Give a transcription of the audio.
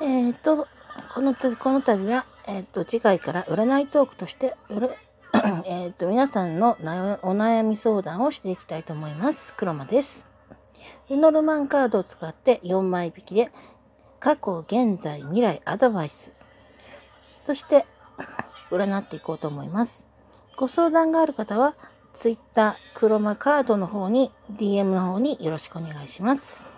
えっと、このたこの度は、えっ、と、次回から占いトークとして、えっと、皆さんのお悩み相談をしていきたいと思います。クロマです。ルノルマンカードを使って4枚引きで、過去、現在、未来、アドバイスとして占っていこうと思います。ご相談がある方は、Twitter、クロマカードの方に、DM の方によろしくお願いします。